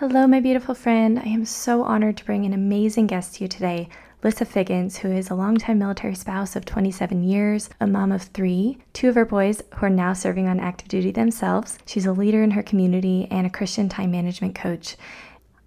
Hello, my beautiful friend. I am so honored to bring an amazing guest to you today, Lissa Figgins, who is a longtime military spouse of 27 years, a mom of three, two of her boys who are now serving on active duty themselves. She's a leader in her community and a Christian time management coach.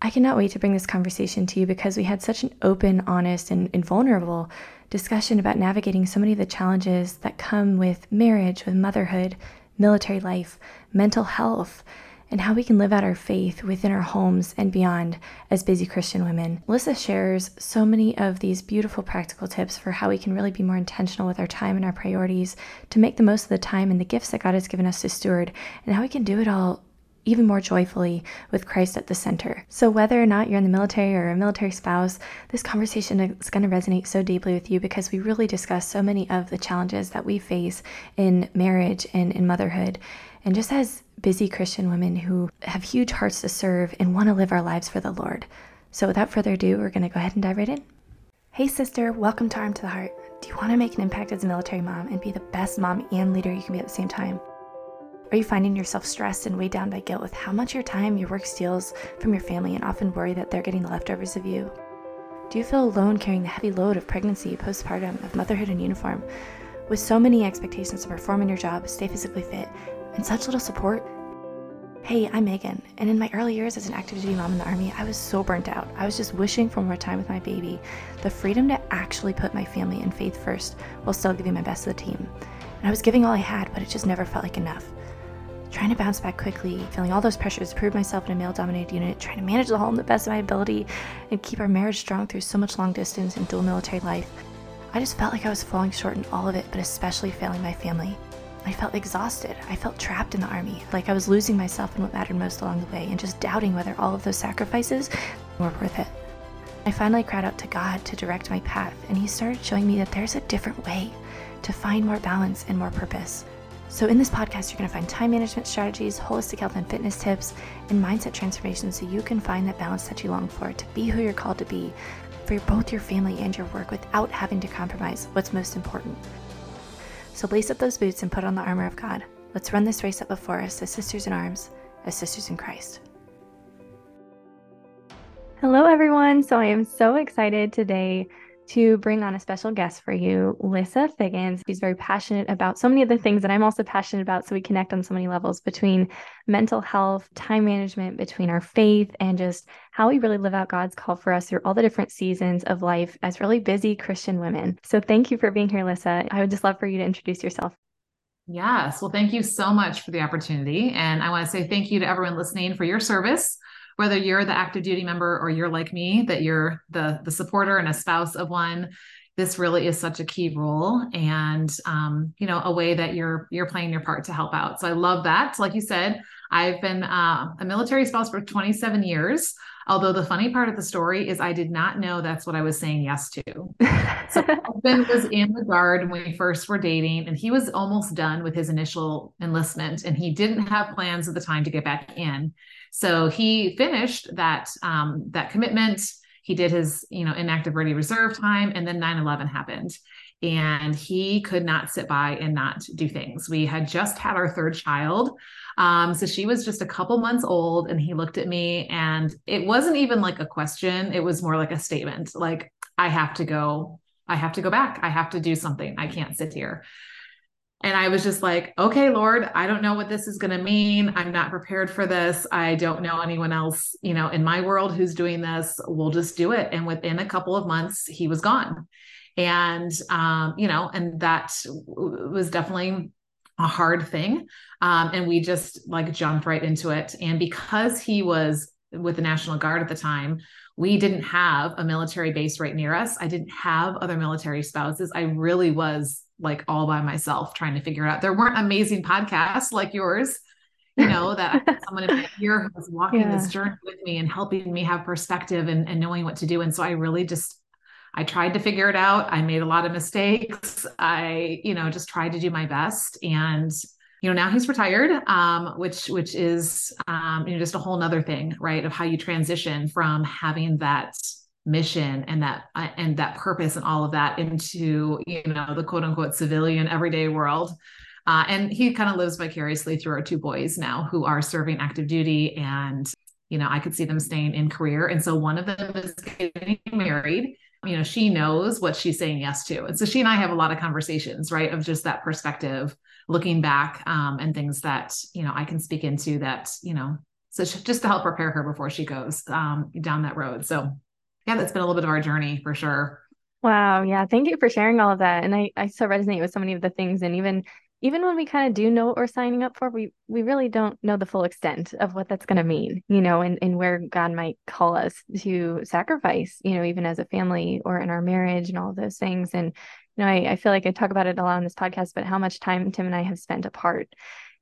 I cannot wait to bring this conversation to you because we had such an open, honest, and, and vulnerable discussion about navigating so many of the challenges that come with marriage, with motherhood, military life, mental health and how we can live out our faith within our homes and beyond as busy Christian women. Lissa shares so many of these beautiful practical tips for how we can really be more intentional with our time and our priorities to make the most of the time and the gifts that God has given us to steward, and how we can do it all even more joyfully with Christ at the center. So, whether or not you're in the military or a military spouse, this conversation is going to resonate so deeply with you because we really discuss so many of the challenges that we face in marriage and in motherhood. And just as busy Christian women who have huge hearts to serve and want to live our lives for the Lord. So, without further ado, we're going to go ahead and dive right in. Hey, sister, welcome to Armed to the Heart. Do you want to make an impact as a military mom and be the best mom and leader you can be at the same time? Are you finding yourself stressed and weighed down by guilt with how much your time your work steals from your family and often worry that they're getting the leftovers of you? Do you feel alone carrying the heavy load of pregnancy, postpartum, of motherhood in uniform, with so many expectations to perform in your job, stay physically fit, and such little support? Hey, I'm Megan, and in my early years as an active duty mom in the Army, I was so burnt out. I was just wishing for more time with my baby, the freedom to actually put my family and faith first while still giving my best to the team. And I was giving all I had, but it just never felt like enough. Trying to bounce back quickly, feeling all those pressures prove myself in a male dominated unit, trying to manage the home the best of my ability, and keep our marriage strong through so much long distance and dual military life. I just felt like I was falling short in all of it, but especially failing my family. I felt exhausted. I felt trapped in the army, like I was losing myself in what mattered most along the way, and just doubting whether all of those sacrifices were worth it. I finally cried out to God to direct my path, and He started showing me that there's a different way to find more balance and more purpose. So, in this podcast, you're going to find time management strategies, holistic health and fitness tips, and mindset transformation so you can find that balance that you long for to be who you're called to be for both your family and your work without having to compromise what's most important. So lace up those boots and put on the armor of God. Let's run this race up before us as sisters in arms, as sisters in Christ. Hello, everyone. So I am so excited today to bring on a special guest for you, Lissa Figgins. She's very passionate about so many of the things that I'm also passionate about. So we connect on so many levels between mental health, time management, between our faith, and just how we really live out God's call for us through all the different seasons of life as really busy Christian women. So thank you for being here, Lissa. I would just love for you to introduce yourself. Yes. Well, thank you so much for the opportunity. And I want to say thank you to everyone listening for your service whether you're the active duty member or you're like me, that you're the the supporter and a spouse of one, this really is such a key role and um, you know a way that you're you're playing your part to help out. So I love that. Like you said, I've been uh, a military spouse for 27 years. Although the funny part of the story is I did not know that's what I was saying yes to. so husband was in the guard when we first were dating, and he was almost done with his initial enlistment, and he didn't have plans at the time to get back in. So he finished that um, that commitment. He did his, you know, inactive ready reserve time, and then 9/11 happened, and he could not sit by and not do things. We had just had our third child, um, so she was just a couple months old, and he looked at me, and it wasn't even like a question; it was more like a statement, like I have to go. I have to go back. I have to do something. I can't sit here. And I was just like, okay, Lord, I don't know what this is going to mean. I'm not prepared for this. I don't know anyone else, you know, in my world who's doing this. We'll just do it. And within a couple of months, he was gone. And, um, you know, and that was definitely a hard thing. Um, and we just like jumped right into it. And because he was with the National Guard at the time, we didn't have a military base right near us. I didn't have other military spouses. I really was like all by myself trying to figure it out. There weren't amazing podcasts like yours, you know, that someone in my ear who was walking yeah. this journey with me and helping me have perspective and, and knowing what to do. And so I really just I tried to figure it out. I made a lot of mistakes. I, you know, just tried to do my best. And, you know, now he's retired, um, which which is um, you know, just a whole nother thing, right? Of how you transition from having that mission and that uh, and that purpose and all of that into you know the quote unquote civilian everyday world uh, and he kind of lives vicariously through our two boys now who are serving active duty and you know, I could see them staying in career. And so one of them is getting married. You know, she knows what she's saying yes to. And so she and I have a lot of conversations, right, of just that perspective, looking back um, and things that, you know, I can speak into that, you know, so just to help prepare her before she goes um, down that road. So yeah, that's been a little bit of our journey for sure. Wow. Yeah. Thank you for sharing all of that. And I, I so resonate with so many of the things. And even even when we kind of do know what we're signing up for, we we really don't know the full extent of what that's going to mean, you know, and, and where God might call us to sacrifice, you know, even as a family or in our marriage and all those things. And, you know, I, I feel like I talk about it a lot on this podcast, but how much time Tim and I have spent apart.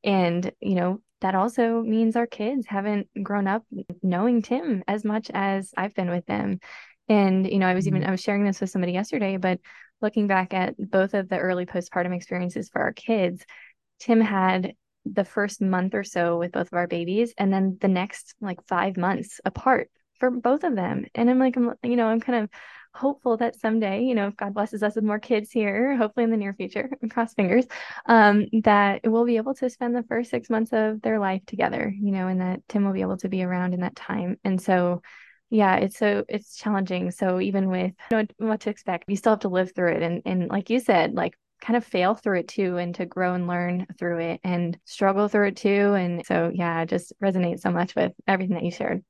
And, you know, that also means our kids haven't grown up knowing Tim as much as I've been with them. And, you know, I was even, mm-hmm. I was sharing this with somebody yesterday, but looking back at both of the early postpartum experiences for our kids, Tim had the first month or so with both of our babies, and then the next like five months apart for both of them. And I'm like, I'm, you know, I'm kind of hopeful that someday, you know, if God blesses us with more kids here, hopefully in the near future, cross fingers, um, that we'll be able to spend the first six months of their life together, you know, and that Tim will be able to be around in that time. And so, yeah, it's so it's challenging. So even with you know what to expect, you still have to live through it. And and like you said, like kind of fail through it too and to grow and learn through it and struggle through it too. And so yeah, just resonates so much with everything that you shared.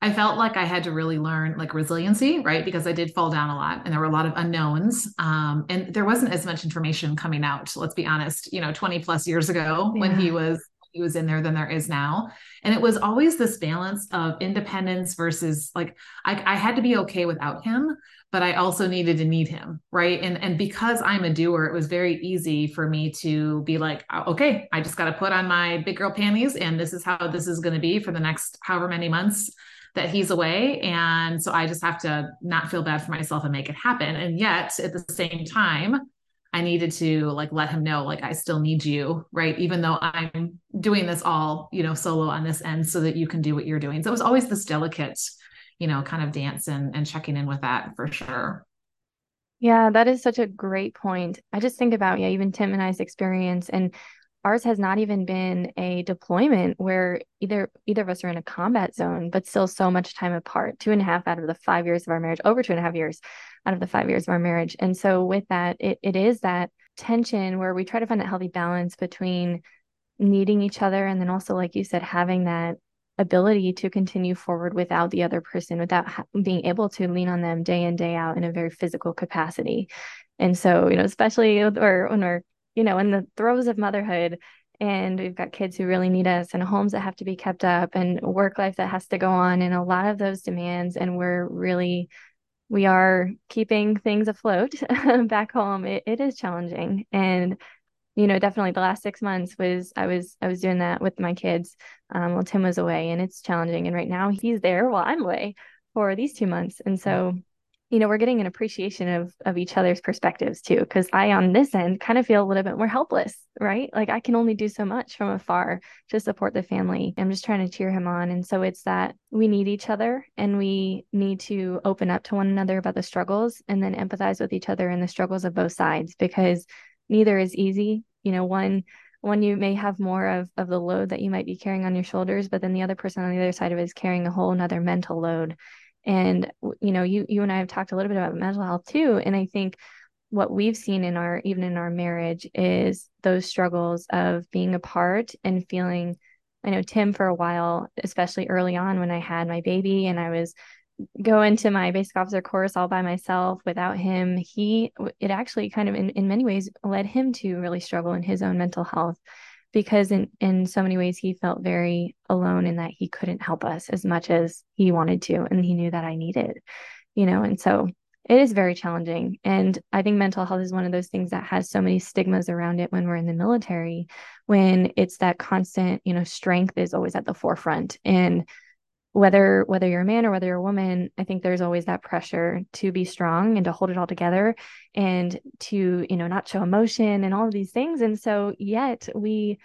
I felt like I had to really learn like resiliency, right? Because I did fall down a lot and there were a lot of unknowns. Um, and there wasn't as much information coming out, let's be honest, you know, 20 plus years ago yeah. when he was he was in there than there is now. And it was always this balance of independence versus like I, I had to be okay without him, but I also needed to need him, right? And and because I'm a doer, it was very easy for me to be like, oh, okay, I just got to put on my big girl panties, and this is how this is going to be for the next however many months that he's away. And so I just have to not feel bad for myself and make it happen. And yet at the same time, I needed to like let him know like I still need you, right? Even though I'm doing this all, you know, solo on this end so that you can do what you're doing. So it was always this delicate, you know, kind of dance and and checking in with that for sure. Yeah, that is such a great point. I just think about, yeah, even Tim and I's experience and ours has not even been a deployment where either either of us are in a combat zone, but still so much time apart. Two and a half out of the five years of our marriage, over two and a half years out of the five years of our marriage. And so with that, it, it is that tension where we try to find that healthy balance between needing each other and then also, like you said, having that ability to continue forward without the other person, without ha- being able to lean on them day in, day out in a very physical capacity. And so, you know, especially or when we're, you know, in the throes of motherhood, and we've got kids who really need us and homes that have to be kept up and work life that has to go on and a lot of those demands and we're really we are keeping things afloat back home. It, it is challenging. And you know definitely the last six months was i was i was doing that with my kids um, while tim was away and it's challenging. And right now he's there while i'm away for these two months. And so you know we're getting an appreciation of of each other's perspectives too because i on this end kind of feel a little bit more helpless right? Like i can only do so much from afar to support the family. I'm just trying to cheer him on. And so it's that we need each other and we need to open up to one another about the struggles and then empathize with each other in the struggles of both sides because neither is easy. You know one one you may have more of of the load that you might be carrying on your shoulders but then the other person on the other side of it is carrying a whole another mental load and you know, you you and I have talked a little bit about mental health too, and I think what we've seen in our even in our marriage is those struggles of being apart and feeling I know Tim for a while, especially early on when I had my baby and I was going to my basic officer course all by myself without him, he it actually kind of in, in many ways led him to really struggle in his own mental health because in in so many ways he felt very alone in that he couldn't help us as much as he wanted to and he knew that I needed you know and so it is very challenging. And i think mental health is one of those things that has so many stigmas around it when we're in the military when it's that constant you know strength is always at the forefront. And whether whether you're a man or whether you're a woman i think there's always that pressure to be strong and to hold it all together and to you know not show emotion and all of these things. And so yet we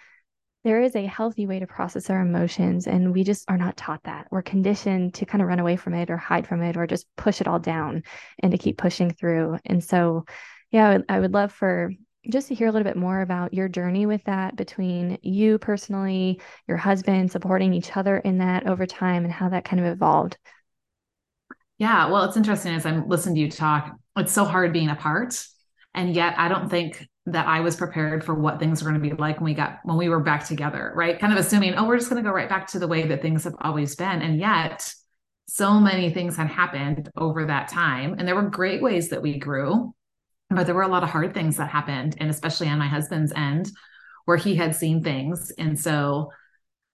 there is a healthy way to process our emotions and we just are not taught that. We're conditioned to kind of run away from it or hide from it or just push it all down and to keep pushing through. And so yeah i would, I would love for just to hear a little bit more about your journey with that between you personally, your husband, supporting each other in that over time and how that kind of evolved. Yeah, well, it's interesting as I'm listening to you talk, it's so hard being apart. And yet I don't think that I was prepared for what things were going to be like when we got when we were back together, right? Kind of assuming, oh, we're just going to go right back to the way that things have always been. And yet so many things had happened over that time. And there were great ways that we grew, but there were a lot of hard things that happened. And especially on my husband's end, where he had seen things. And so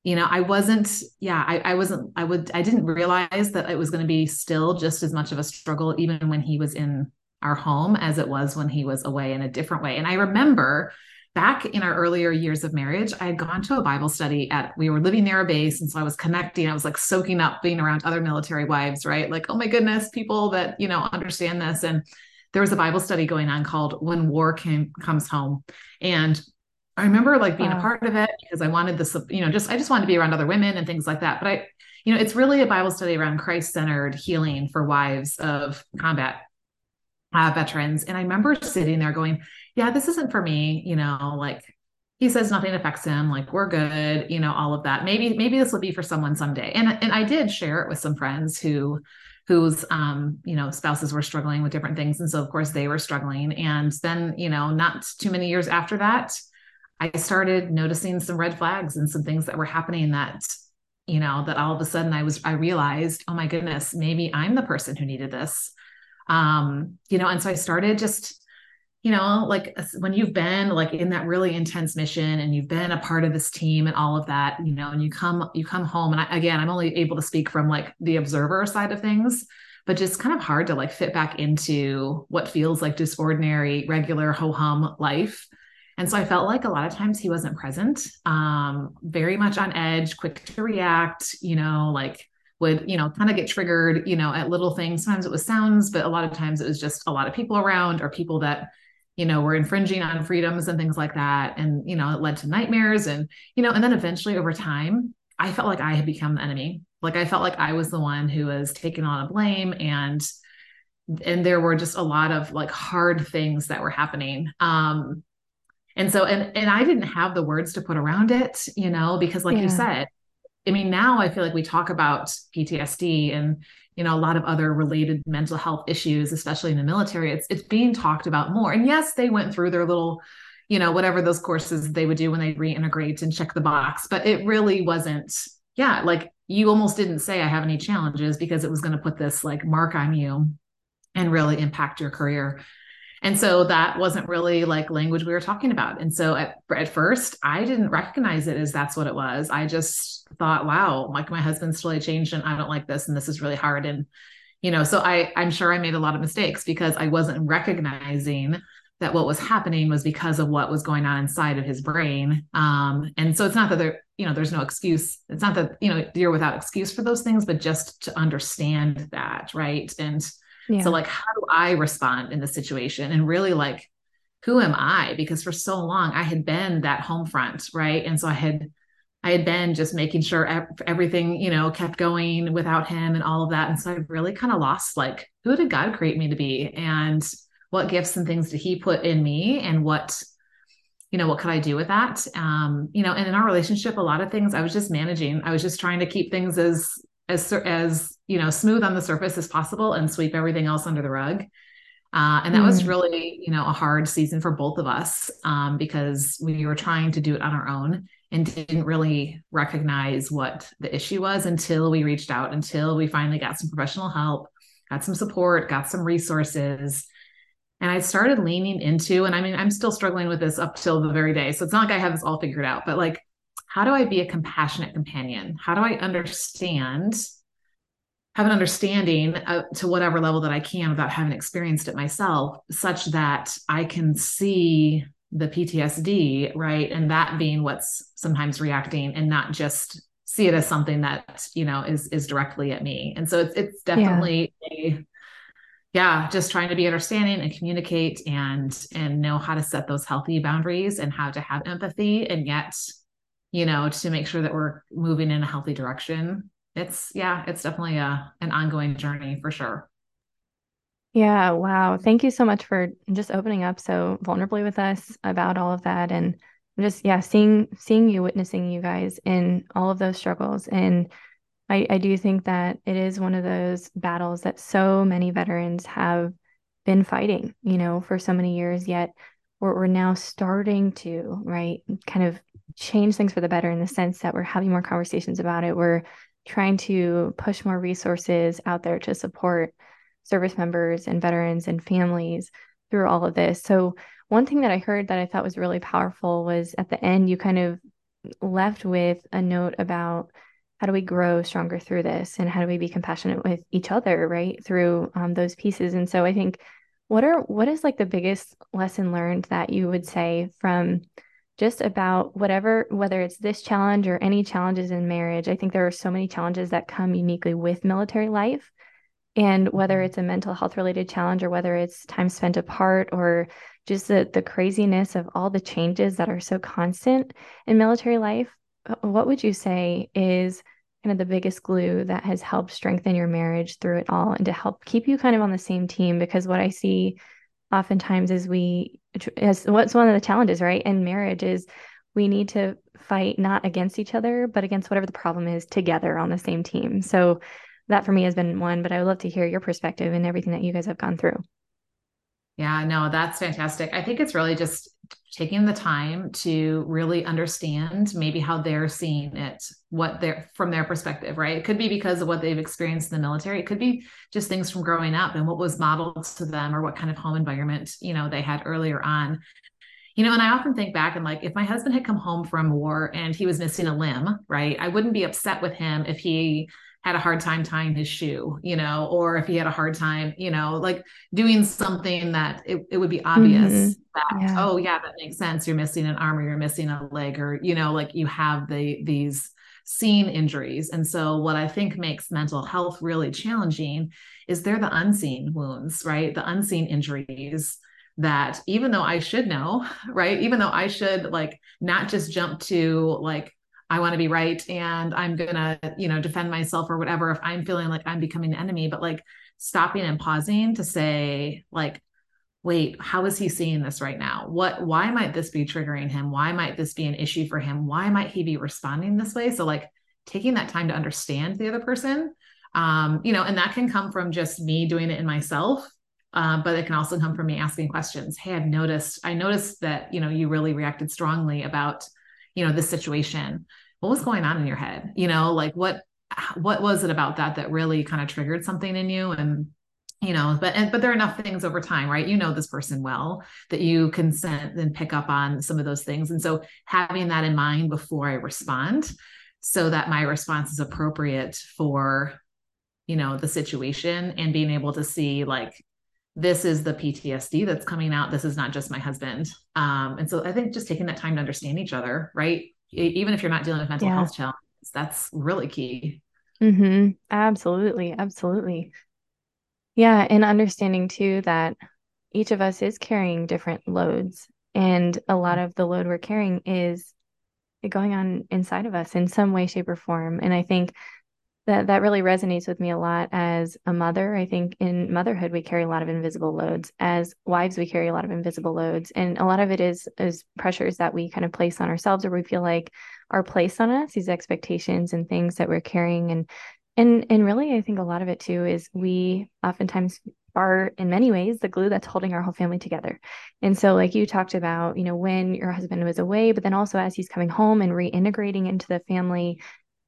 you know i wasn't yeah I, I wasn't i would i didn't realize that it was going to be still just as much of a struggle even when he was in our home as it was when he was away in a different way and i remember back in our earlier years of marriage i had gone to a bible study at we were living near a base and so i was connecting i was like soaking up being around other military wives right like oh my goodness people that you know understand this and there was a bible study going on called when war came comes home and I remember like being wow. a part of it because I wanted this, you know, just I just wanted to be around other women and things like that. But I, you know, it's really a Bible study around Christ-centered healing for wives of combat uh, veterans. And I remember sitting there going, "Yeah, this isn't for me." You know, like he says nothing affects him. Like we're good. You know, all of that. Maybe maybe this will be for someone someday. And and I did share it with some friends who whose um, you know spouses were struggling with different things and so of course they were struggling and then you know not too many years after that I started noticing some red flags and some things that were happening that, you know, that all of a sudden I was, I realized, oh my goodness, maybe I'm the person who needed this. Um, you know, and so I started just, you know, like when you've been like in that really intense mission and you've been a part of this team and all of that, you know, and you come, you come home and I, again, I'm only able to speak from like the observer side of things, but just kind of hard to like fit back into what feels like just ordinary, regular ho hum life and so I felt like a lot of times he wasn't present, um, very much on edge, quick to react, you know, like would, you know, kind of get triggered, you know, at little things. Sometimes it was sounds, but a lot of times it was just a lot of people around or people that, you know, we're infringing on freedoms and things like that. And, you know, it led to nightmares and, you know, and then eventually over time, I felt like I had become the enemy. Like I felt like I was the one who was taking on a blame and, and there were just a lot of like hard things that were happening. Um, and so and and i didn't have the words to put around it you know because like yeah. you said i mean now i feel like we talk about ptsd and you know a lot of other related mental health issues especially in the military it's it's being talked about more. And yes they went through their little you know whatever those courses they would do when they reintegrate and check the box but it really wasn't yeah like you almost didn't say i have any challenges because it was going to put this like mark on you and really impact your career and so that wasn't really like language we were talking about. And so at, at first, I didn't recognize it as that's what it was. I just thought, wow, like my husband's totally changed and I don't like this and this is really hard. And, you know, so I, I'm sure I made a lot of mistakes because I wasn't recognizing that what was happening was because of what was going on inside of his brain. Um, and so it's not that there, you know, there's no excuse. It's not that, you know, you're without excuse for those things, but just to understand that, right. And yeah. So like how do I respond in the situation and really like who am I? Because for so long I had been that home front, right? And so I had I had been just making sure everything, you know, kept going without him and all of that. And so I really kind of lost like who did God create me to be and what gifts and things did he put in me and what you know what could i do with that um you know and in our relationship a lot of things i was just managing i was just trying to keep things as as as you know smooth on the surface as possible and sweep everything else under the rug uh, and that mm. was really you know a hard season for both of us um, because we were trying to do it on our own and didn't really recognize what the issue was until we reached out until we finally got some professional help got some support got some resources and i started leaning into and i mean i'm still struggling with this up till the very day so it's not like i have this all figured out but like how do I be a compassionate companion? How do I understand, have an understanding uh, to whatever level that I can without having experienced it myself, such that I can see the PTSD, right? And that being what's sometimes reacting and not just see it as something that, you know, is is directly at me. And so it's it's definitely yeah. a yeah just trying to be understanding and communicate and and know how to set those healthy boundaries and how to have empathy and yet you know, to make sure that we're moving in a healthy direction. It's yeah, it's definitely a an ongoing journey for sure. Yeah, wow. Thank you so much for just opening up so vulnerably with us about all of that and just yeah, seeing seeing you witnessing you guys in all of those struggles and I, I do think that it is one of those battles that so many veterans have been fighting, you know, for so many years, yet we're, we're now starting to, right, kind of change things for the better in the sense that we're having more conversations about it. We're trying to push more resources out there to support service members and veterans and families through all of this. So, one thing that I heard that I thought was really powerful was at the end, you kind of left with a note about how do we grow stronger through this and how do we be compassionate with each other right through um, those pieces and so i think what are what is like the biggest lesson learned that you would say from just about whatever whether it's this challenge or any challenges in marriage i think there are so many challenges that come uniquely with military life and whether mm-hmm. it's a mental health related challenge or whether it's time spent apart or just the the craziness of all the changes that are so constant in military life what would you say is kind of the biggest glue that has helped strengthen your marriage through it all and to help keep you kind of on the same team? Because what I see oftentimes as we, as what's one of the challenges, right, in marriage is we need to fight not against each other, but against whatever the problem is together on the same team. So that for me has been one, but I would love to hear your perspective and everything that you guys have gone through. Yeah, no, that's fantastic. I think it's really just taking the time to really understand maybe how they're seeing it, what they're from their perspective, right? It could be because of what they've experienced in the military. It could be just things from growing up and what was modeled to them or what kind of home environment, you know, they had earlier on. You know, and I often think back and like if my husband had come home from war and he was missing a limb, right? I wouldn't be upset with him if he had a hard time tying his shoe, you know, or if he had a hard time, you know, like doing something that it, it would be obvious mm-hmm. that, yeah. oh yeah, that makes sense. You're missing an arm or you're missing a leg, or, you know, like you have the these seen injuries. And so what I think makes mental health really challenging is they're the unseen wounds, right? The unseen injuries that even though I should know, right? Even though I should like not just jump to like I want to be right and I'm going to, you know, defend myself or whatever if I'm feeling like I'm becoming an enemy, but like stopping and pausing to say like wait, how is he seeing this right now? What why might this be triggering him? Why might this be an issue for him? Why might he be responding this way? So like taking that time to understand the other person um, you know, and that can come from just me doing it in myself uh, but it can also come from me asking questions. Hey, I've noticed, I noticed that, you know, you really reacted strongly about you know this situation. What was going on in your head? You know like what what was it about that that really kind of triggered something in you? And you know but and, but there are enough things over time right? You know this person well that you can send and pick up on some of those things. And so having that in mind before i respond so that my response is appropriate for you know the situation and being able to see like this is the PTSD that's coming out. This is not just my husband. Um, and so I think just taking that time to understand each other, right? Even if you're not dealing with mental yeah. health challenges, that's really key. Mm-hmm. Absolutely. Absolutely. Yeah. And understanding too that each of us is carrying different loads. And a lot of the load we're carrying is going on inside of us in some way, shape, or form. And I think that that really resonates with me a lot as a mother. I think in motherhood we carry a lot of invisible loads. As wives, we carry a lot of invisible loads, and a lot of it is is pressures that we kind of place on ourselves, or we feel like are placed on us. These expectations and things that we're carrying, and and and really, I think a lot of it too is we oftentimes are in many ways the glue that's holding our whole family together. And so, like you talked about, you know, when your husband was away, but then also as he's coming home and reintegrating into the family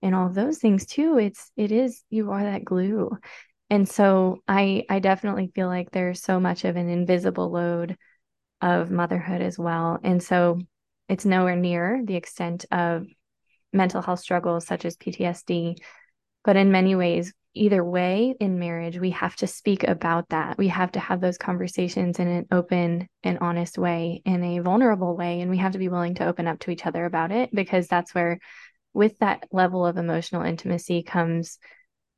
and all those things too it's it is you are that glue. And so i i definitely feel like there's so much of an invisible load of motherhood as well. And so it's nowhere near the extent of mental health struggles such as ptsd but in many ways either way in marriage we have to speak about that. We have to have those conversations in an open and honest way in a vulnerable way and we have to be willing to open up to each other about it because that's where with that level of emotional intimacy comes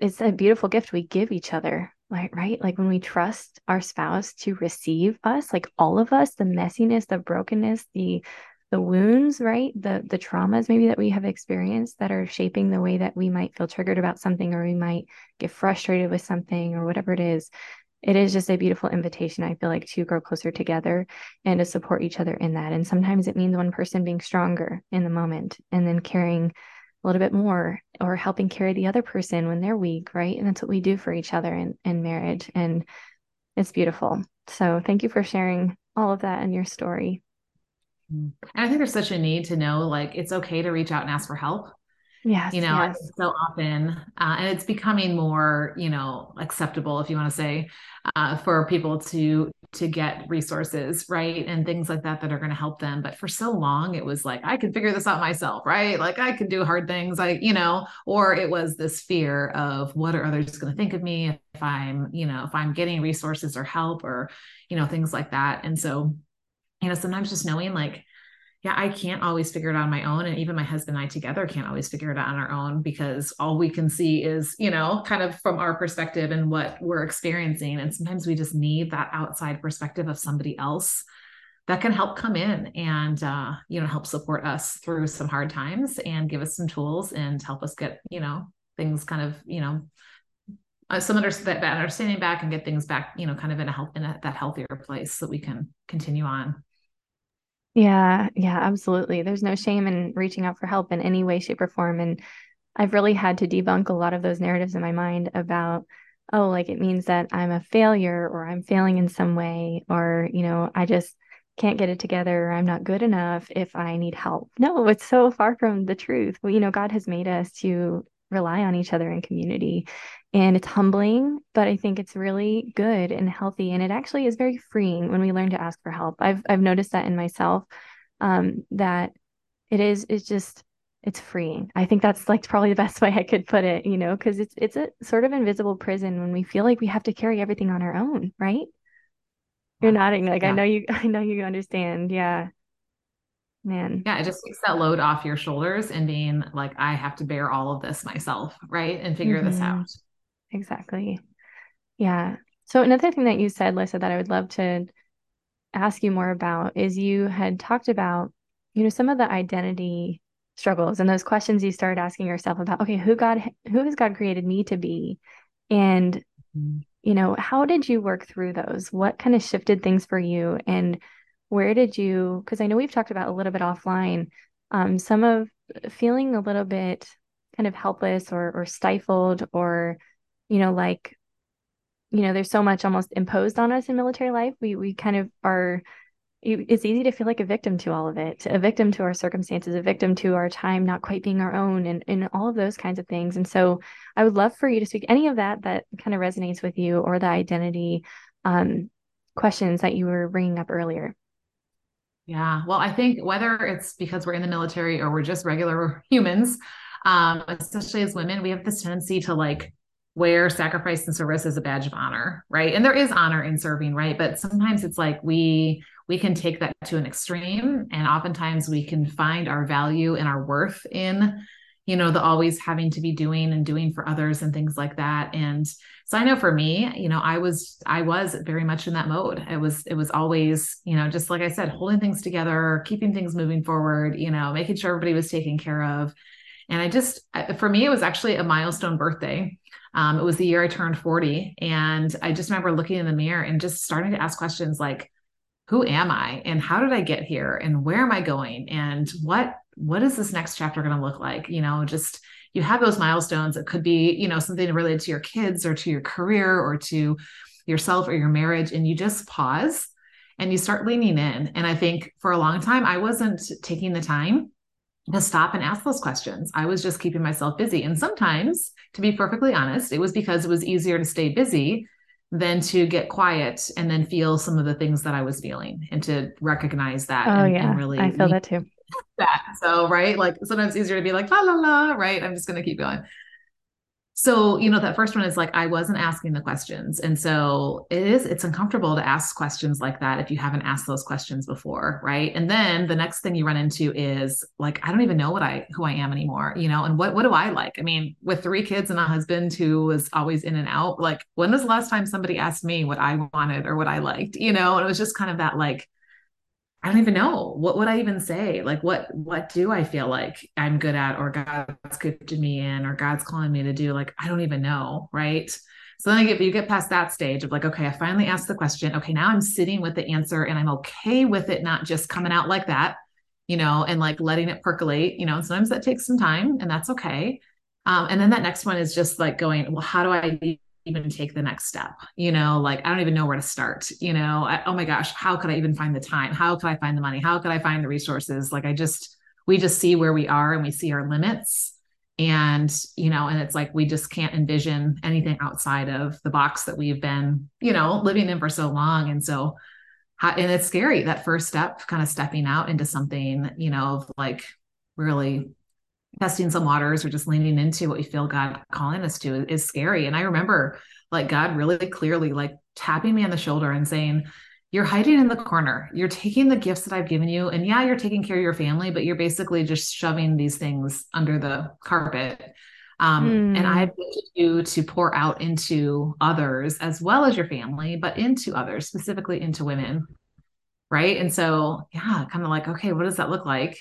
it's a beautiful gift we give each other like right? Like when we trust our spouse to receive us like all of us the messiness the brokenness the the wounds right? The the traumas maybe that we have experienced that are shaping the way that we might feel triggered about something or we might get frustrated with something or whatever it is it is just a beautiful invitation, I feel like, to grow closer together and to support each other in that. And sometimes it means one person being stronger in the moment and then carrying a little bit more or helping carry the other person when they're weak, right? And that's what we do for each other in, in marriage. And it's beautiful. So thank you for sharing all of that and your story. Mm. And I think there's such a need to know like it's okay to reach out and ask for help. Yes. You know, yes. so often, uh, and it's becoming more, you know, acceptable, if you want to say, uh, for people to to get resources, right, and things like that that are going to help them. But for so long, it was like I can figure this out myself, right? Like I can do hard things, I, you know, or it was this fear of what are others going to think of me if I'm, you know, if I'm getting resources or help or, you know, things like that. And so, you know, sometimes just knowing like yeah, I can't always figure it out on my own. And even my husband and I together can't always figure it out on our own because all we can see is, you know, kind of from our perspective and what we're experiencing. And sometimes we just need that outside perspective of somebody else that can help come in and, uh, you know, help support us through some hard times and give us some tools and help us get, you know, things kind of, you know, uh, some under, that, understanding back and get things back, you know, kind of in a health in a, that healthier place so that we can continue on. Yeah, yeah, absolutely. There's no shame in reaching out for help in any way, shape, or form. And I've really had to debunk a lot of those narratives in my mind about, oh, like it means that I'm a failure or I'm failing in some way, or, you know, I just can't get it together or I'm not good enough if I need help. No, it's so far from the truth. Well, you know, God has made us to rely on each other in community. And it's humbling, but I think it's really good and healthy. And it actually is very freeing when we learn to ask for help. I've I've noticed that in myself, um, that it is it's just it's freeing. I think that's like probably the best way I could put it, you know, because it's it's a sort of invisible prison when we feel like we have to carry everything on our own, right? You're nodding like yeah. I know you I know you understand. Yeah man yeah it just takes that load off your shoulders and being like i have to bear all of this myself right and figure mm-hmm. this out exactly. Yeah. So another thing that you said Lissa that i would love to ask you more about is you had talked about you know some of the identity struggles and those questions you started asking yourself about okay who god who has god created me to be? And mm-hmm. you know how did you work through those? What kind of shifted things for you? And where did you because i know we've talked about a little bit offline um, some of feeling a little bit kind of helpless or or stifled or you know like you know there's so much almost imposed on us in military life. We we kind of are it's easy to feel like a victim to all of it a victim to our circumstances a victim to our time not quite being our own and, and all of those kinds of things. And so i would love for you to speak any of that that kind of resonates with you or the identity um, questions that you were bringing up earlier. Yeah. Well, I think whether it's because we're in the military or we're just regular humans, um, especially as women, we have this tendency to like wear sacrifice and service is a badge of honor, right? And there is honor in serving, right? But sometimes it's like we we can take that to an extreme and oftentimes we can find our value and our worth in you know the always having to be doing and doing for others and things like that and so i know for me you know i was i was very much in that mode it was it was always you know just like i said holding things together keeping things moving forward you know making sure everybody was taken care of and i just for me it was actually a milestone birthday um, it was the year i turned 40 and i just remember looking in the mirror and just starting to ask questions like who am i? And how did i get here? And where am i going? And what what is this next chapter going to look like? You know just you have those milestones it could be you know something related to your kids or to your career or to yourself or your marriage and you just pause and you start leaning in. And i think for a long time i wasn't taking the time to stop and ask those questions i was just keeping myself busy and sometimes to be perfectly honest it was because it was easier to stay busy than to get quiet and then feel some of the things that I was feeling and to recognize that. Oh and, yeah, and really I feel that too that. So, right. Like sometimes easier to be like, la, la, la, right. I'm just going to keep going. So, you know, that first one is like, I wasn't asking the questions. And so it is, it's uncomfortable to ask questions like that if you haven't asked those questions before. Right. And then the next thing you run into is like, I don't even know what I, who I am anymore, you know, and what, what do I like? I mean, with three kids and a husband who was always in and out, like, when was the last time somebody asked me what I wanted or what I liked, you know? And it was just kind of that like, I don't even know what would I even say. Like, what what do I feel like I'm good at, or God's gifted me in, or God's calling me to do? Like, I don't even know, right? So then I get you get past that stage of like, okay, I finally asked the question. Okay, now I'm sitting with the answer and I'm okay with it not just coming out like that, you know, and like letting it percolate, you know, sometimes that takes some time and that's okay. Um, and then that next one is just like going, well, how do I even take the next step? You know, like I don't even know where to start. You know, I, oh my gosh, how could I even find the time? How could I find the money? How could I find the resources? Like I just, we just see where we are and we see our limits and you know and it's like we just can't envision anything outside of the box that we've been you know living in for so long and so and it's scary that first step kind of stepping out into something you know of like really testing some waters or just leaning into what we feel god calling us to is scary and i remember like god really clearly like tapping me on the shoulder and saying you're hiding in the corner. You're taking the gifts that I've given you. And yeah, you're taking care of your family, but you're basically just shoving these things under the carpet. Um, mm. And I've gifted you to pour out into others as well as your family, but into others, specifically into women. Right. And so, yeah, kind of like, okay, what does that look like?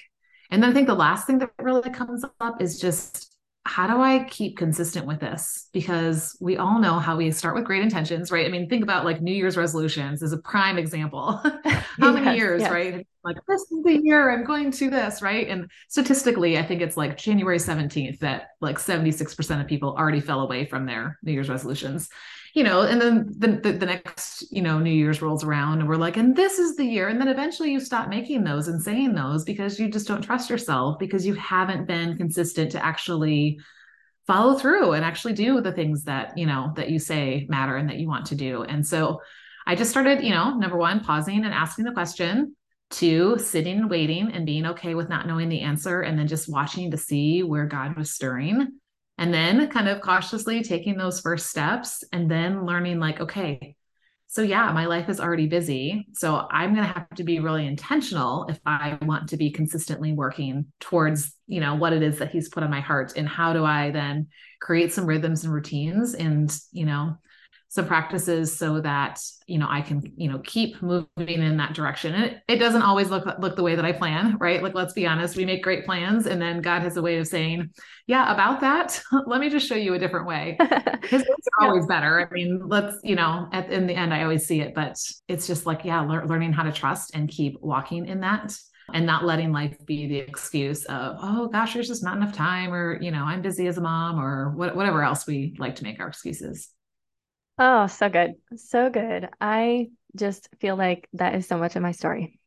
And then I think the last thing that really comes up is just how do I keep consistent with this? Because we all know how we start with great intentions, right? I mean, think about like New Year's resolutions is a prime example. how yes, many years, yes. right? Like, this is the year I'm going to this, right? And statistically, I think it's like January 17th that like 76% of people already fell away from their New Year's resolutions you know, and then the, the, the next, you know, New Year's rolls around and we're like, and this is the year. And then eventually you stop making those and saying those because you just don't trust yourself because you haven't been consistent to actually follow through and actually do the things that, you know, that you say matter and that you want to do. And so I just started, you know, number one, pausing and asking the question, two, sitting and waiting and being okay with not knowing the answer and then just watching to see where God was stirring and then kind of cautiously taking those first steps and then learning like okay so yeah my life is already busy. So i'm going to have to be really intentional if i want to be consistently working towards you know what it is that he's put on my heart and how do i then create some rhythms and routines and you know some practices so that you know I can you know keep moving in that direction. And it, it doesn't always look look the way that I plan, right? Like let's be honest, we make great plans, and then God has a way of saying, "Yeah, about that, let me just show you a different way." His ways are always better. I mean, let's you know, at in the end, I always see it, but it's just like yeah, le- learning how to trust and keep walking in that and not letting life be the excuse of oh gosh there's just not enough time or you know i'm busy as a mom or what, whatever else we like to make our excuses Oh, so good. So good. I just feel like that is so much of my story.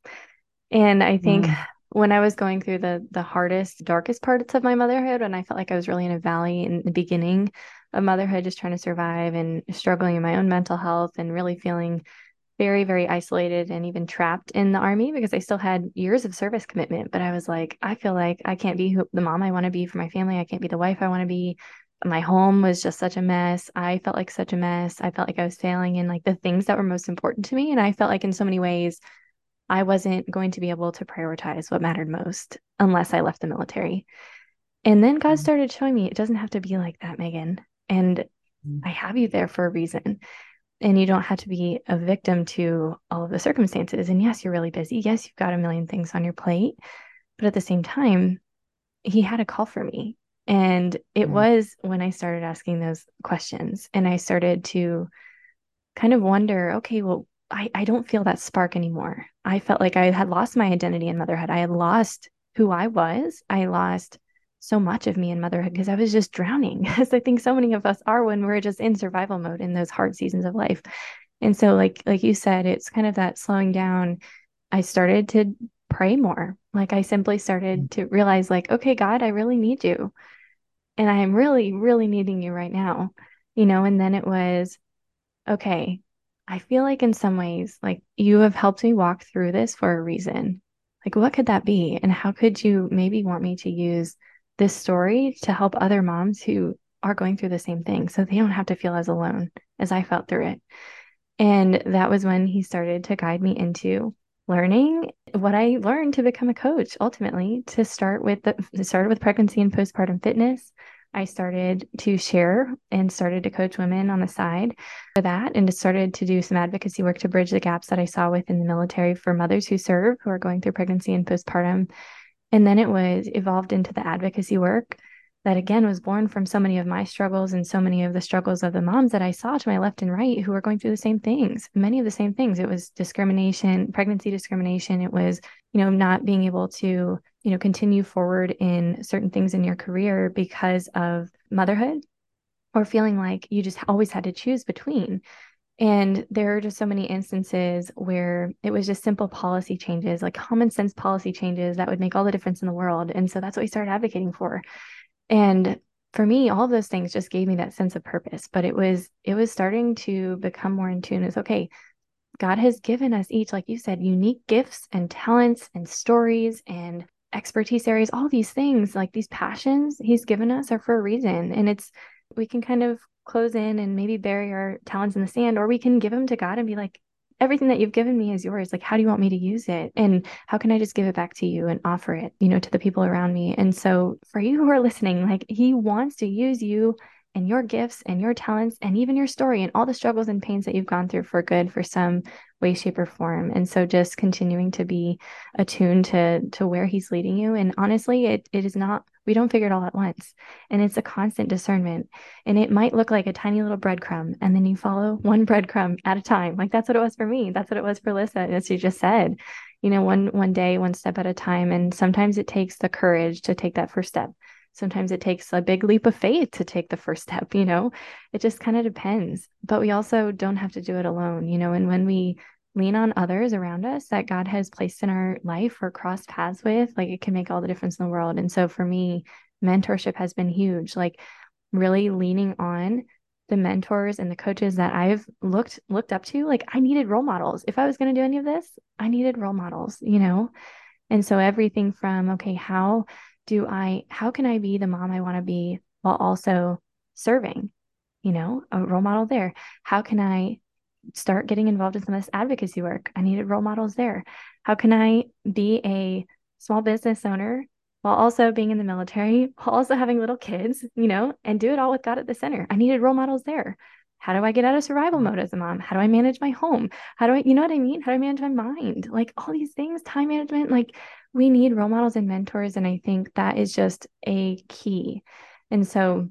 And I think mm. when I was going through the the hardest, darkest parts of my motherhood, and I felt like I was really in a valley in the beginning of motherhood, just trying to survive and struggling in my own mental health and really feeling very, very isolated and even trapped in the army because I still had years of service commitment. But I was like, I feel like I can't be who, the mom I want to be for my family. I can't be the wife I want to be my home was just such a mess. I felt like such a mess. I felt like I was failing in like the things that were most important to me. And I felt like in so many ways, I wasn't going to be able to prioritize what mattered most unless I left the military. And then God mm-hmm. started showing me it doesn't have to be like that, Megan. And mm-hmm. I have you there for a reason. And you don't have to be a victim to all of the circumstances. And yes, you're really busy. Yes, you've got a million things on your plate. But at the same time, He had a call for me and it mm was when I started asking those questions and I started to kind of wonder okay, well, I, I don't feel that spark anymore. I felt like I had lost my identity in motherhood. I had lost who I was. I lost so much of me in motherhood because I was just drowning, as I think so many of us are when we're just in survival mode in those hard seasons of life. And so, like like you said, it's kind of that slowing down. I started to pray more. Like I simply started mm. to realize, like, okay, God, I really need you and I am really, really needing you right now, you know. And then it was, okay, I feel like in some ways, like you have helped me walk through this for a reason. Like, what could that be? And how could you maybe want me to use this story to help other moms who are going through the same thing so they don't have to feel as alone as I felt through it? And that was when he started to guide me into learning what I learned to become a coach ultimately to start with the started with pregnancy and postpartum fitness. I started to share and started to coach women on the side for that and started to do some advocacy work to bridge the gaps that I saw within the military for mothers who serve who are going through pregnancy and postpartum. And then it was evolved into the advocacy work that again was born from so many of my struggles and so many of the struggles of the moms that I saw to my left and right who were going through the same things, many of the same things. It was discrimination, pregnancy discrimination. It was, you know, not being able to, you know, continue forward in certain things in your career because of motherhood or feeling like you just always had to choose between. And there are just so many instances where it was just simple policy changes, like common sense policy changes that would make all the difference in the world. And so that's what we started advocating for. And for me, all of those things just gave me that sense of purpose. But it was, it was starting to become more in tune. It's okay. God has given us each, like you said, unique gifts and talents and stories and expertise areas, all these things, like these passions he's given us are for a reason. And it's, we can kind of close in and maybe bury our talents in the sand, or we can give them to God and be like, everything that you've given me is yours. Like, how do you want me to use it? And how can I just give it back to you and offer it, you know, to the people around me? And so for you who are listening, like he wants to use you and your gifts and your talents and even your story and all the struggles and pains that you've gone through for good for some way shape or form and so just continuing to be attuned to to where he's leading you and honestly it it is not we don't figure it all at once. And it's a constant discernment. And it might look like a tiny little breadcrumb and then you follow one breadcrumb at a time. Like that's what it was for me. That's what it was for Lissa, as you just said. You know one one day one step at a time. And sometimes it takes the courage to take that first step. Sometimes it takes a big leap of faith to take the first step, you know? It just kind of depends. But we also don't have to do it alone, you know? And when we lean on others around us that God has placed in our life or crossed paths with, like it can make all the difference in the world. And so for me, mentorship has been huge. Like really leaning on the mentors and the coaches that I've looked looked up to, like I needed role models. If I was going to do any of this, I needed role models, you know? And so everything from okay, how do I, how can I be the mom I want to be while also serving? You know, a role model there. How can I start getting involved in some of this advocacy work? I needed role models there. How can I be a small business owner while also being in the military, while also having little kids, you know, and do it all with God at the center? I needed role models there. How do I get out of survival mm-hmm. mode as a mom? How do I manage my home? How do I, you know what I mean? How do I manage my mind? Like all these things, time management, like we need role models and mentors. And I think that is just a key. And so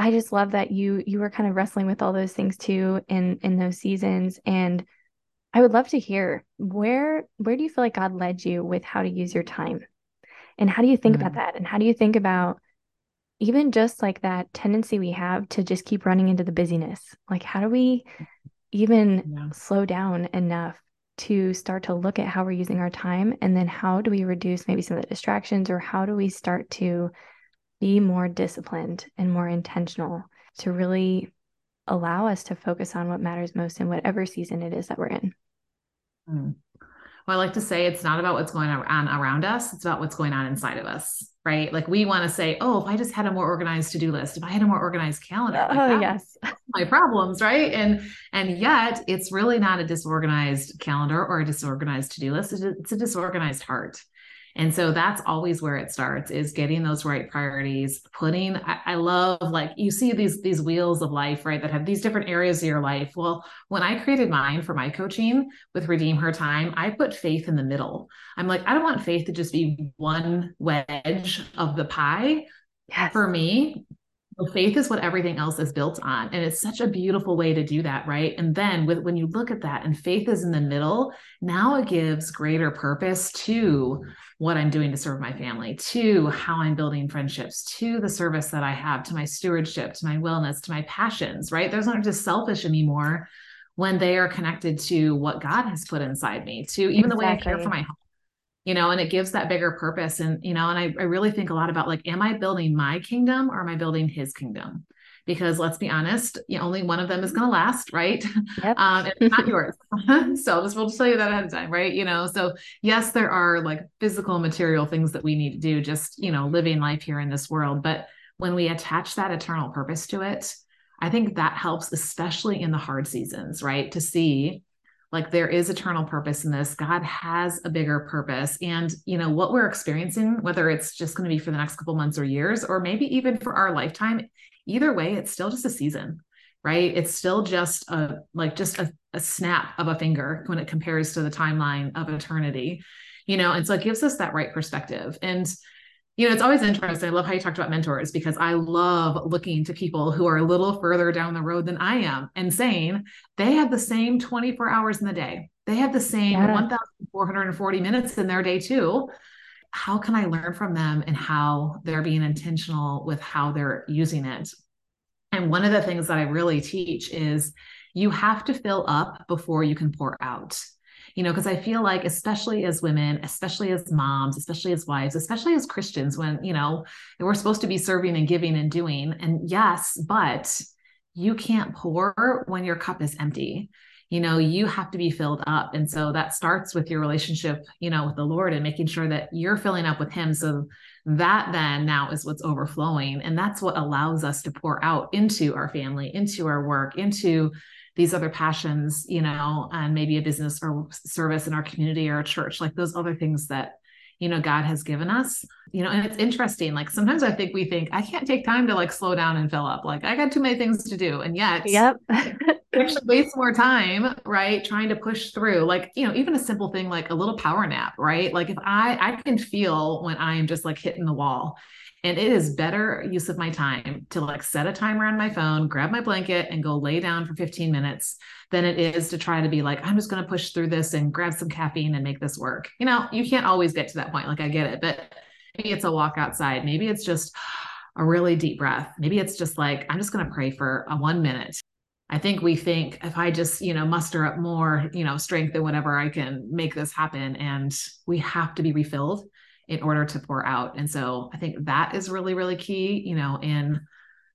I just love that you you were kind of wrestling with all those things too in in those seasons. And I would love to hear where where do you feel like God led you with how to use your time? And how do you think mm-hmm. about that? And how do you think about even just like that tendency we have to just keep running into the busyness? Like how do we even yeah. slow down enough to start to look at how we're using our time and then how do we reduce maybe some of the distractions or how do we start to be more disciplined and more intentional to really allow us to focus on what matters most in whatever season it is that we're in. Mm. Well, I like to say it's not about what's going on around us, it's about what's going on inside of us right? Like we want to say, oh, if I just had a more organized to-do list, if I had a more organized calendar, like oh yes, my problems, right? And and yet it's really not a disorganized calendar or a disorganized to-do list. It's a disorganized heart. And so that's always where it starts is getting those right priorities, putting I, I, love like you see these these wheels of life, right? That have these different areas of your life. Well, when I created mine for my coaching with Redeem Her Time, I put faith in the middle. I'm like, I don't want faith to just be one wedge of the pie. Yes. For me, faith is what everything else is built on and it's such a beautiful way to do that right and then with when you look at that and faith is in the middle now it gives greater purpose to what i'm doing to serve my family to how i'm building friendships to the service that i have to my stewardship to my wellness to my passions right those aren't just selfish anymore when they are connected to what god has put inside me to even exactly. the way i care for my home you know, and it gives that bigger purpose. And, you know, and I, I really think a lot about like, am I building my kingdom or am I building his kingdom? Because let's be honest, you know, only one of them is going to last, right? Yep. Um, it's not yours. so just, we'll just tell you that ahead of time, right? You know, so yes, there are like physical material things that we need to do, just, you know, living life here in this world. But when we attach that eternal purpose to it, I think that helps, especially in the hard seasons, right? To see like there is eternal purpose in this. God has a bigger purpose. And you know what we're experiencing whether it's just going to be for the next couple months or years or maybe even for our lifetime either way it's still just a season right? It's still just a like just a, a snap of a finger when it compares to the timeline of eternity you know? And so it gives us that right perspective. And you know, it's always interesting. I love how you talked about mentors because I love looking to people who are a little further down the road than I am and saying they have the same 24 hours in the day. They have the same yeah. 1,440 minutes in their day too. How can I learn from them and how they're being intentional with how they're using it? And one of the things that I really teach is you have to fill up before you can pour out you know, because I feel like, especially as women, especially as moms, especially as wives, especially as Christians, when, you know, we're supposed to be serving and giving and doing. And yes, but you can't pour when your cup is empty. You know, you have to be filled up. And so that starts with your relationship, you know, with the Lord and making sure that you're filling up with Him. So that then now is what's overflowing. And that's what allows us to pour out into our family, into our work, into these other passions, you know, and maybe a business or service in our community or a church, like those other things that, you know, God has given us, you know, and it's interesting. Like sometimes I think we think I can't take time to like slow down and fill up. Like I got too many things to do. And yet, yep. actually waste more time, right? Trying to push through, like, you know, even a simple thing like a little power nap, right? Like if I, I can feel when I am just like hitting the wall and it is better use of my time to like set a timer on my phone, grab my blanket and go lay down for 15 minutes than it is to try to be like, I'm just going to push through this and grab some caffeine and make this work. You know, you can't always get to that point. Like I get it, but maybe it's a walk outside. Maybe it's just a really deep breath. Maybe it's just like, I'm just going to pray for a one minute. I think we think if I just, you know, muster up more, you know, strength and whatever, I can make this happen. And we have to be refilled in order to pour out. And so I think that is really, really key, you know, in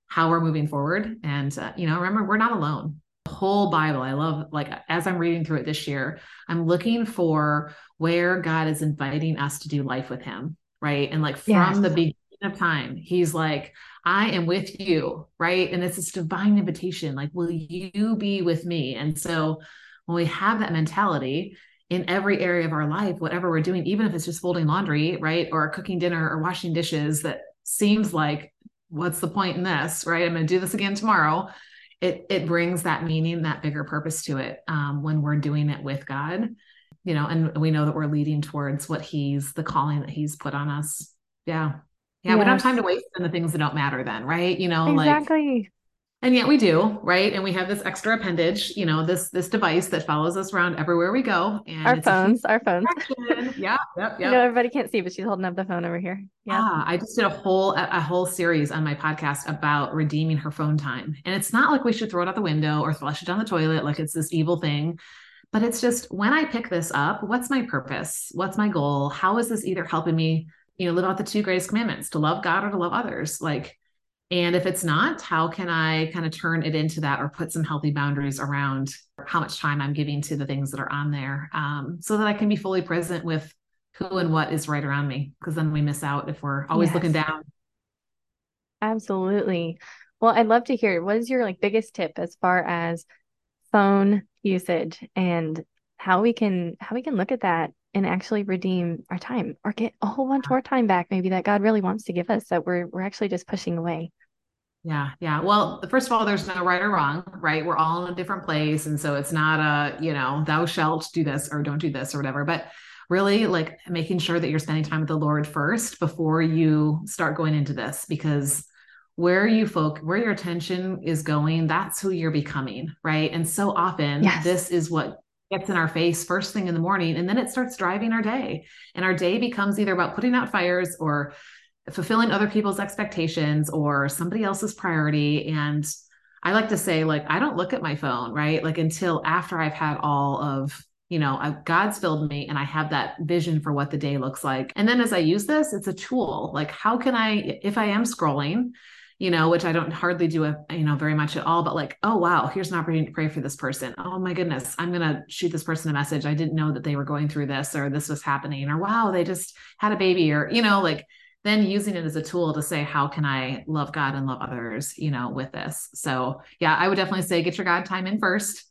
how we're moving forward. And, uh, you know, remember, we're not alone. The whole Bible, I love, like, as I'm reading through it this year, I'm looking for where God is inviting us to do life with Him, right? And like from yes. the beginning of time, He's like, I am with you, right? And it's this divine invitation, like, will you be with me? And so when we have that mentality, in every area of our life, whatever we're doing, even if it's just folding laundry, right? Or cooking dinner or washing dishes, that seems like, what's the point in this, right? I'm going to do this again tomorrow. It, it brings that meaning, that bigger purpose to it um, when we're doing it with God, you know, and we know that we're leading towards what He's the calling that He's put on us. Yeah. Yeah. Yes. We don't have time to waste on the things that don't matter then, right? You know, exactly. like and yet we do right? And we have this extra appendage you know this this device that follows us around everywhere we go. And our phones our phones. yeah yep, yep. you know everybody can't see but she's holding up the phone over here. Yeah. Ah, i just did a whole a whole series on my podcast about redeeming her phone time. And it's not like we should throw it out the window or flush it down the toilet like it's this evil thing but it's just when i pick this up what's my purpose? What's my goal? How is this either helping me you know live out the two greatest commandments to love god or to love others? Like and if it's not, how can I kind of turn it into that or put some healthy boundaries around how much time I'm giving to the things that are on there um, so that I can be fully present with who and what is right around me? Because then we miss out if we're always yes. looking down. Absolutely. Well, I'd love to hear what is your like biggest tip as far as phone usage and how we can how we can look at that and actually redeem our time or get a whole bunch more time back maybe that God really wants to give us that we're we're actually just pushing away. Yeah, yeah. Well, first of all, there's no right or wrong, right? We're all in a different place. And so it's not a, you know, thou shalt do this or don't do this or whatever. But really like making sure that you're spending time with the Lord first before you start going into this because where you folk where your attention is going that's who you're becoming right and so often yes. this is what gets in our face first thing in the morning and then it starts driving our day. And our day becomes either about putting out fires or fulfilling other people's expectations or somebody else's priority. And i like to say like i don't look at my phone right? Like until after i've had all of you know I've, god's filled me and i have that vision for what the day looks like. And then as i use this it's a tool. Like how can i if i am scrolling you know, which I don't hardly do, a, you know, very much at all, but like, oh, wow, here's an opportunity to pray for this person. Oh my goodness, I'm going to shoot this person a message. I didn't know that they were going through this or this was happening or wow, they just had a baby or, you know, like then using it as a tool to say, how can I love God and love others, you know, with this. So yeah, I would definitely say get your God time in first.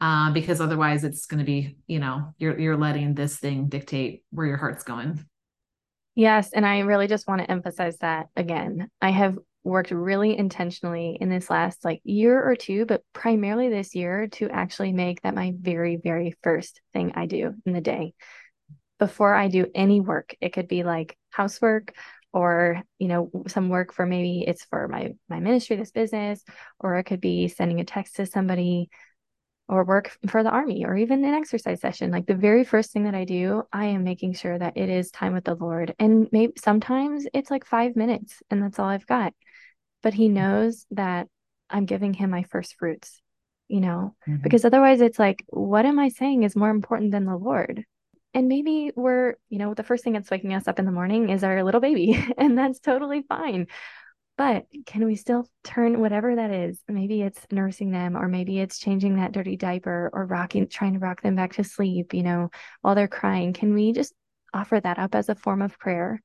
Uh, because otherwise it's going to be, you know, you're, you're letting this thing dictate where your heart's going. Yes. And I really just want to emphasize that again. I have worked really intentionally in this last like year or two, but primarily this year to actually make that my very, very first thing I do in the day. Before I do any work, it could be like housework or you know some work for maybe it's for my my ministry this business or it could be sending a text to somebody or work for the army or even an exercise session. Like the very first thing that i do i am making sure that it is time with the lord. And maybe sometimes it's like 5 minutes and that's all i've got but he knows that i'm giving him my first fruits you know mm-hmm. because otherwise it's like what am i saying is more important than the lord and maybe we're you know the first thing that's waking us up in the morning is our little baby and that's totally fine but can we still turn whatever that is? Maybe it's nursing them, or maybe it's changing that dirty diaper or rocking, trying to rock them back to sleep, you know, while they're crying. Can we just offer that up as a form of prayer?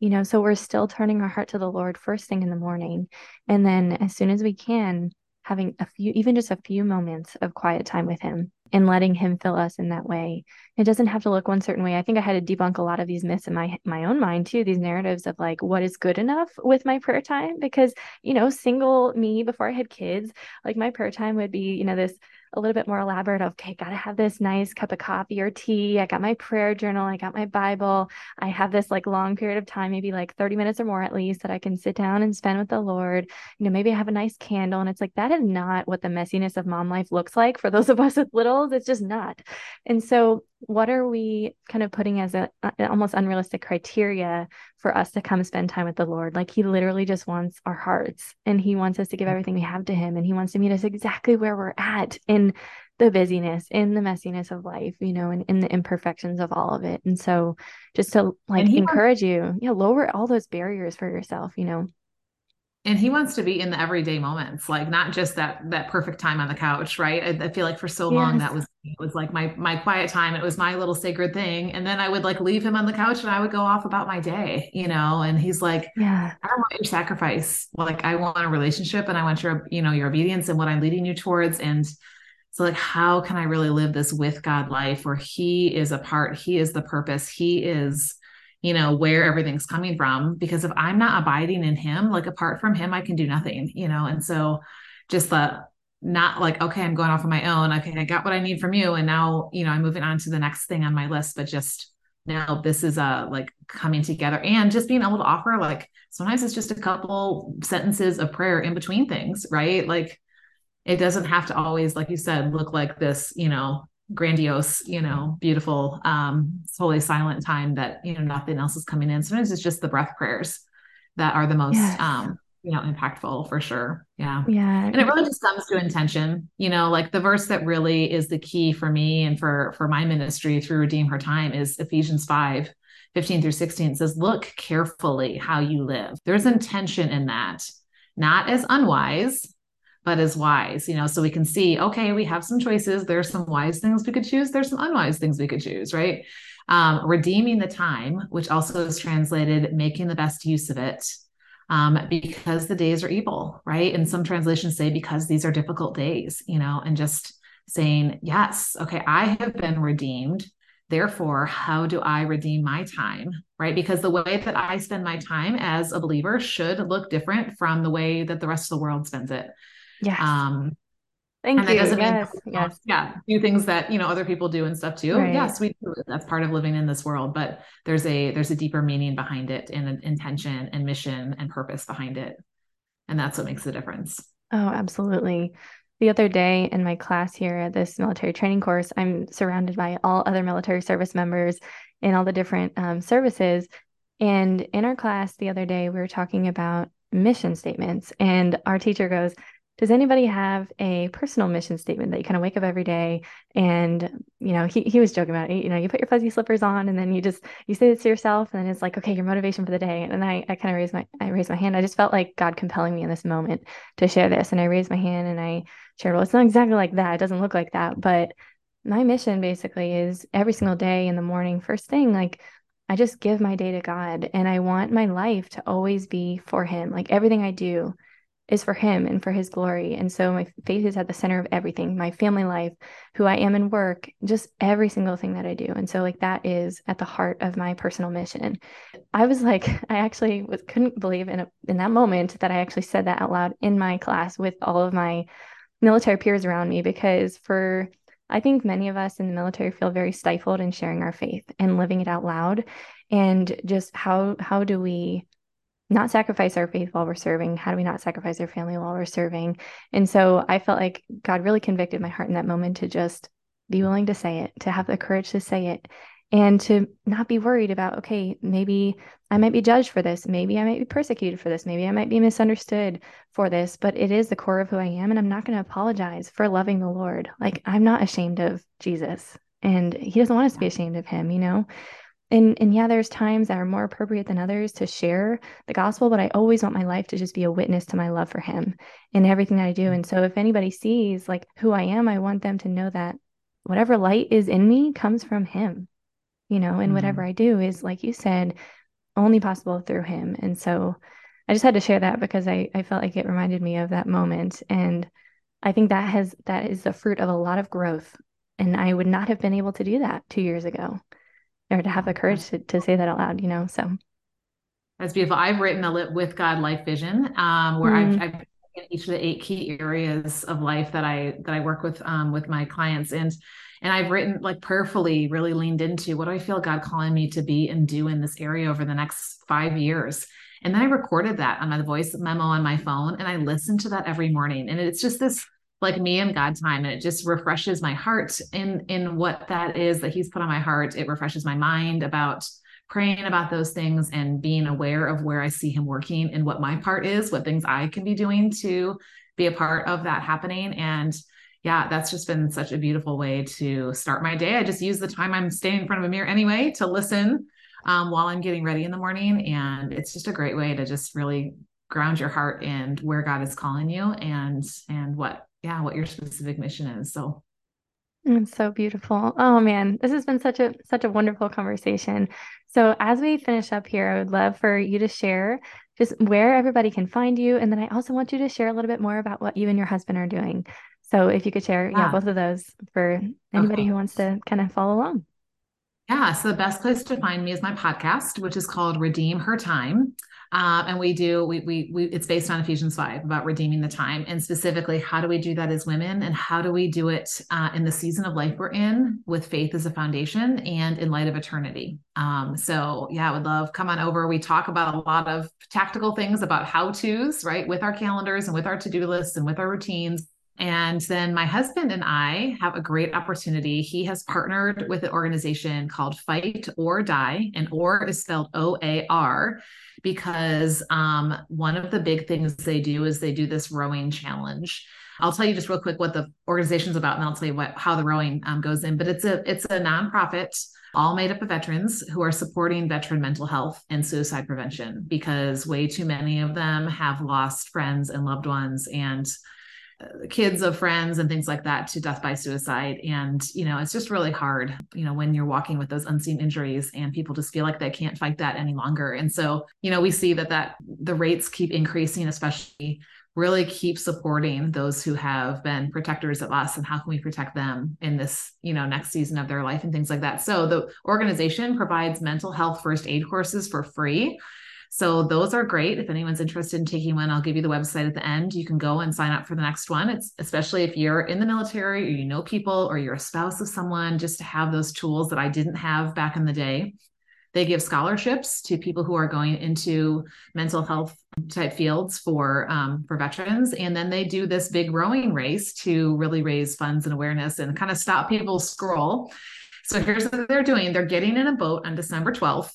You know, so we're still turning our heart to the Lord first thing in the morning. And then as soon as we can, having a few, even just a few moments of quiet time with Him and letting him fill us in that way. It doesn't have to look one certain way. I think I had to debunk a lot of these myths in my my own mind too, these narratives of like what is good enough with my prayer time? Because, you know, single me before I had kids, like my prayer time would be, you know, this a little bit more elaborate okay gotta have this nice cup of coffee or tea. I got my prayer journal. I got my bible. I have this like long period of time maybe like 30 minutes or more at least that i can sit down and spend with the lord. You know maybe i have a nice candle. And it's like that is not what the messiness of mom life looks like for those of us with littles it's just not and so what are we kind of putting as a, a, almost unrealistic criteria for us to come spend time with the Lord? Like he literally just wants our hearts and he wants us to give everything we have to him and he wants to meet us exactly where we're at in the busyness, in the messiness of life, you know, and in the imperfections of all of it. And so just to like encourage wants- you, yeah, lower all those barriers for yourself, you know and he wants to be in the everyday moments like not just that that perfect time on the couch right? I, I feel like for so yes. long that was it was like my my quiet time. It was my little sacred thing. And then i would like leave him on the couch and i would go off about my day you know? And he's like yeah. I don't want your sacrifice. Like i want a relationship and i want your you know your obedience and what i'm leading you towards. And so like how can i really live this with god life where he is a part he is the purpose he is you know where everything's coming from because if i'm not abiding in him like apart from him i can do nothing you know? And so just the not like okay i'm going off on my own. Okay i got what i need from you and now you know i'm moving on to the next thing on my list but just now this is uh like coming together. And just being able to offer like sometimes it's just a couple sentences of prayer in between things right? Like it doesn't have to always like you said look like this you know grandiose, you know, beautiful, um, totally silent time that, you know, nothing else is coming in. Sometimes it's just the breath prayers that are the most, yes. um, you know, impactful for sure. Yeah. Yeah. And it really just comes to intention, you know, like the verse that really is the key for me and for, for my ministry through Redeem Her Time is Ephesians 5, 15 through 16 says, look carefully how you live. There's intention in that, not as unwise, but is wise, you know, so we can see, okay, we have some choices. There's some wise things we could choose. There's some unwise things we could choose, right? Um, redeeming the time, which also is translated making the best use of it. Um, because the days are evil, right? And some translations say because these are difficult days, you know, and just saying, yes, okay, I have been redeemed. Therefore, how do I redeem my time? Right. Because the way that I spend my time as a believer should look different from the way that the rest of the world spends it. Yes. Um, Thank and you. doesn't yes. mean, yes. yeah, do things that, you know, other people do and stuff too. Right. Yes, we do. That's part of living in this world, but there's a, there's a deeper meaning behind it and an intention and mission and purpose behind it. And that's what makes the difference. Oh, absolutely. The other day in my class here at this military training course, I'm surrounded by all other military service members in all the different um, services. And in our class the other day, we were talking about mission statements. And our teacher goes, does anybody have a personal mission statement that you kind of wake up every day and you know he, he was joking about it you know you put your fuzzy slippers on and then you just you say this to yourself and then it's like okay your motivation for the day. And i i kind of raised my i raised my hand. I just felt like god compelling me in this moment to share this and i raised my hand and i shared well it's not exactly like that. It doesn't look like that. But my mission basically is every single day in the morning first thing like I just give my day to God and I want my life to always be for him. Like everything I do, is for him and for his glory. And so my faith is at the center of everything, my family life, who I am in work, just every single thing that I do. And so like that is at the heart of my personal mission. I was like, I actually was, couldn't believe in a, in that moment that I actually said that out loud in my class with all of my military peers around me because for I think many of us in the military feel very stifled in sharing our faith and living it out loud. And just how how do we not sacrifice our faith while we're serving? How do we not sacrifice our family while we're serving? And so I felt like God really convicted my heart in that moment to just be willing to say it, to have the courage to say it, and to not be worried about, okay, maybe I might be judged for this. Maybe I might be persecuted for this. Maybe I might be misunderstood for this, but it is the core of who I am. And I'm not going to apologize for loving the Lord. Like, I'm not ashamed of Jesus, and He doesn't want us to be ashamed of Him, you know? And and yeah there's times that are more appropriate than others to share the gospel but i always want my life to just be a witness to my love for him in everything that i do. And so if anybody sees like who i am i want them to know that whatever light is in me comes from him you know and mm-hmm. whatever i do is like you said only possible through him. And so i just had to share that because i i felt like it reminded me of that moment. And i think that has that is the fruit of a lot of growth. And i would not have been able to do that two years ago or to have the courage to, to say that out loud, you know? So that's beautiful. I've written a lit with God life vision, um, where mm. I've, I've each of the eight key areas of life that I that I work with um, with my clients and and I've written like prayerfully really leaned into what do I feel God calling me to be and do in this area over the next five years. And then I recorded that on my voice memo on my phone and I listened to that every morning. And it's just this like me and God time. And it just refreshes my heart in in what that is that He's put on my heart. It refreshes my mind about praying about those things and being aware of where I see Him working and what my part is, what things I can be doing to be a part of that happening. And yeah, that's just been such a beautiful way to start my day. I just use the time I'm standing in front of a mirror anyway to listen um, while I'm getting ready in the morning. And it's just a great way to just really ground your heart in where God is calling you and and what yeah what your specific mission is so. It's so beautiful. Oh man this has been such a such a wonderful conversation. So as we finish up here i would love for you to share just where everybody can find you and then i also want you to share a little bit more about what you and your husband are doing. So if you could share yeah, yeah. both of those for anybody okay. who wants to kind of follow along. Yeah so the best place to find me is my podcast which is called redeem her time um, and we do, we, we, we, it's based on Ephesians 5 about redeeming the time. And specifically, how do we do that as women? And how do we do it uh, in the season of life we're in with faith as a foundation and in light of eternity? Um, so, yeah, I would love come on over. We talk about a lot of tactical things about how to's, right, with our calendars and with our to do lists and with our routines. And then my husband and I have a great opportunity. He has partnered with an organization called Fight Oar Die, and OR is spelled O A R because um, one of the big things they do is they do this rowing challenge. I'll tell you just real quick what the organization's about, and I'll tell you what how the rowing um, goes in. But it's a it's a nonprofit, all made up of veterans who are supporting veteran mental health and suicide prevention because way too many of them have lost friends and loved ones and kids of friends and things like that to death by suicide. And you know it's just really hard you know when you're walking with those unseen injuries and people just feel like they can't fight that any longer. And so you know we see that that the rates keep increasing especially really keep supporting those who have been protectors at us and how can we protect them in this you know next season of their life and things like that. So the organization provides mental health first aid courses for free so those are great. If anyone's interested in taking one, I'll give you the website at the end. You can go and sign up for the next one. It's especially if you're in the military or you know people or you're a spouse of someone, just to have those tools that I didn't have back in the day. They give scholarships to people who are going into mental health type fields for um, for veterans, and then they do this big rowing race to really raise funds and awareness and kind of stop people scroll. So here's what they're doing: they're getting in a boat on December 12th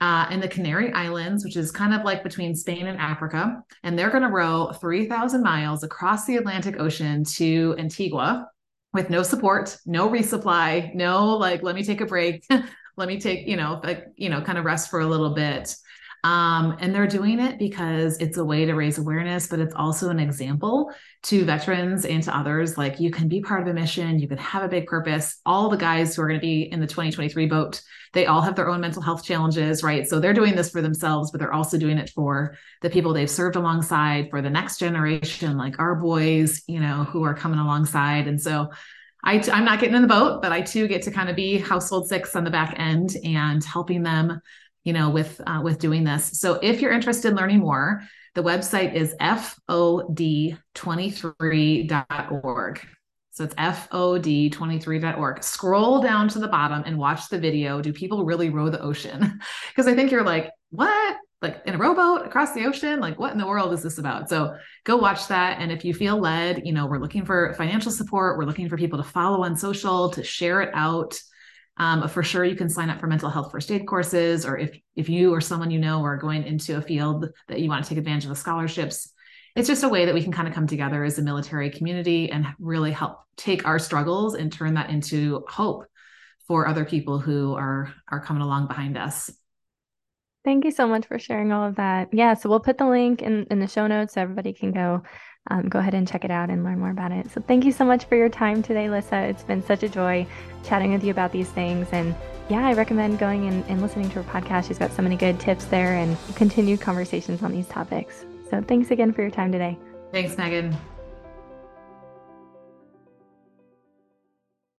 uh, in the Canary Islands, which is kind of like between Spain and Africa. And they're going to row 3,000 miles across the Atlantic Ocean to Antigua with no support, no resupply, no like, let me take a break. let me take, you know, like, you know, kind of rest for a little bit. Um, and they're doing it because it's a way to raise awareness, but it's also an example to veterans and to others. Like you can be part of a mission, you can have a big purpose. All the guys who are going to be in the 2023 boat, they all have their own mental health challenges, right? So they're doing this for themselves, but they're also doing it for the people they've served alongside, for the next generation, like our boys, you know, who are coming alongside. And so I, I'm not getting in the boat, but I too get to kind of be household six on the back end and helping them you know, with uh, with doing this. So if you're interested in learning more, the website is fod23.org. So it's fod23.org. Scroll down to the bottom and watch the video. Do people really row the ocean? Because I think you're like, what? like in a rowboat across the ocean like what in the world is this about so go watch that and if you feel led you know we're looking for financial support we're looking for people to follow on social to share it out um, for sure you can sign up for mental health first aid courses or if if you or someone you know are going into a field that you want to take advantage of the scholarships it's just a way that we can kind of come together as a military community and really help take our struggles and turn that into hope for other people who are are coming along behind us Thank you so much for sharing all of that. Yeah, so we'll put the link in, in the show notes so everybody can go um, go ahead and check it out and learn more about it. So thank you so much for your time today, Lissa. It's been such a joy chatting with you about these things. And yeah, I recommend going and, and listening to her podcast. She's got so many good tips there and continued conversations on these topics. So thanks again for your time today. Thanks, Megan.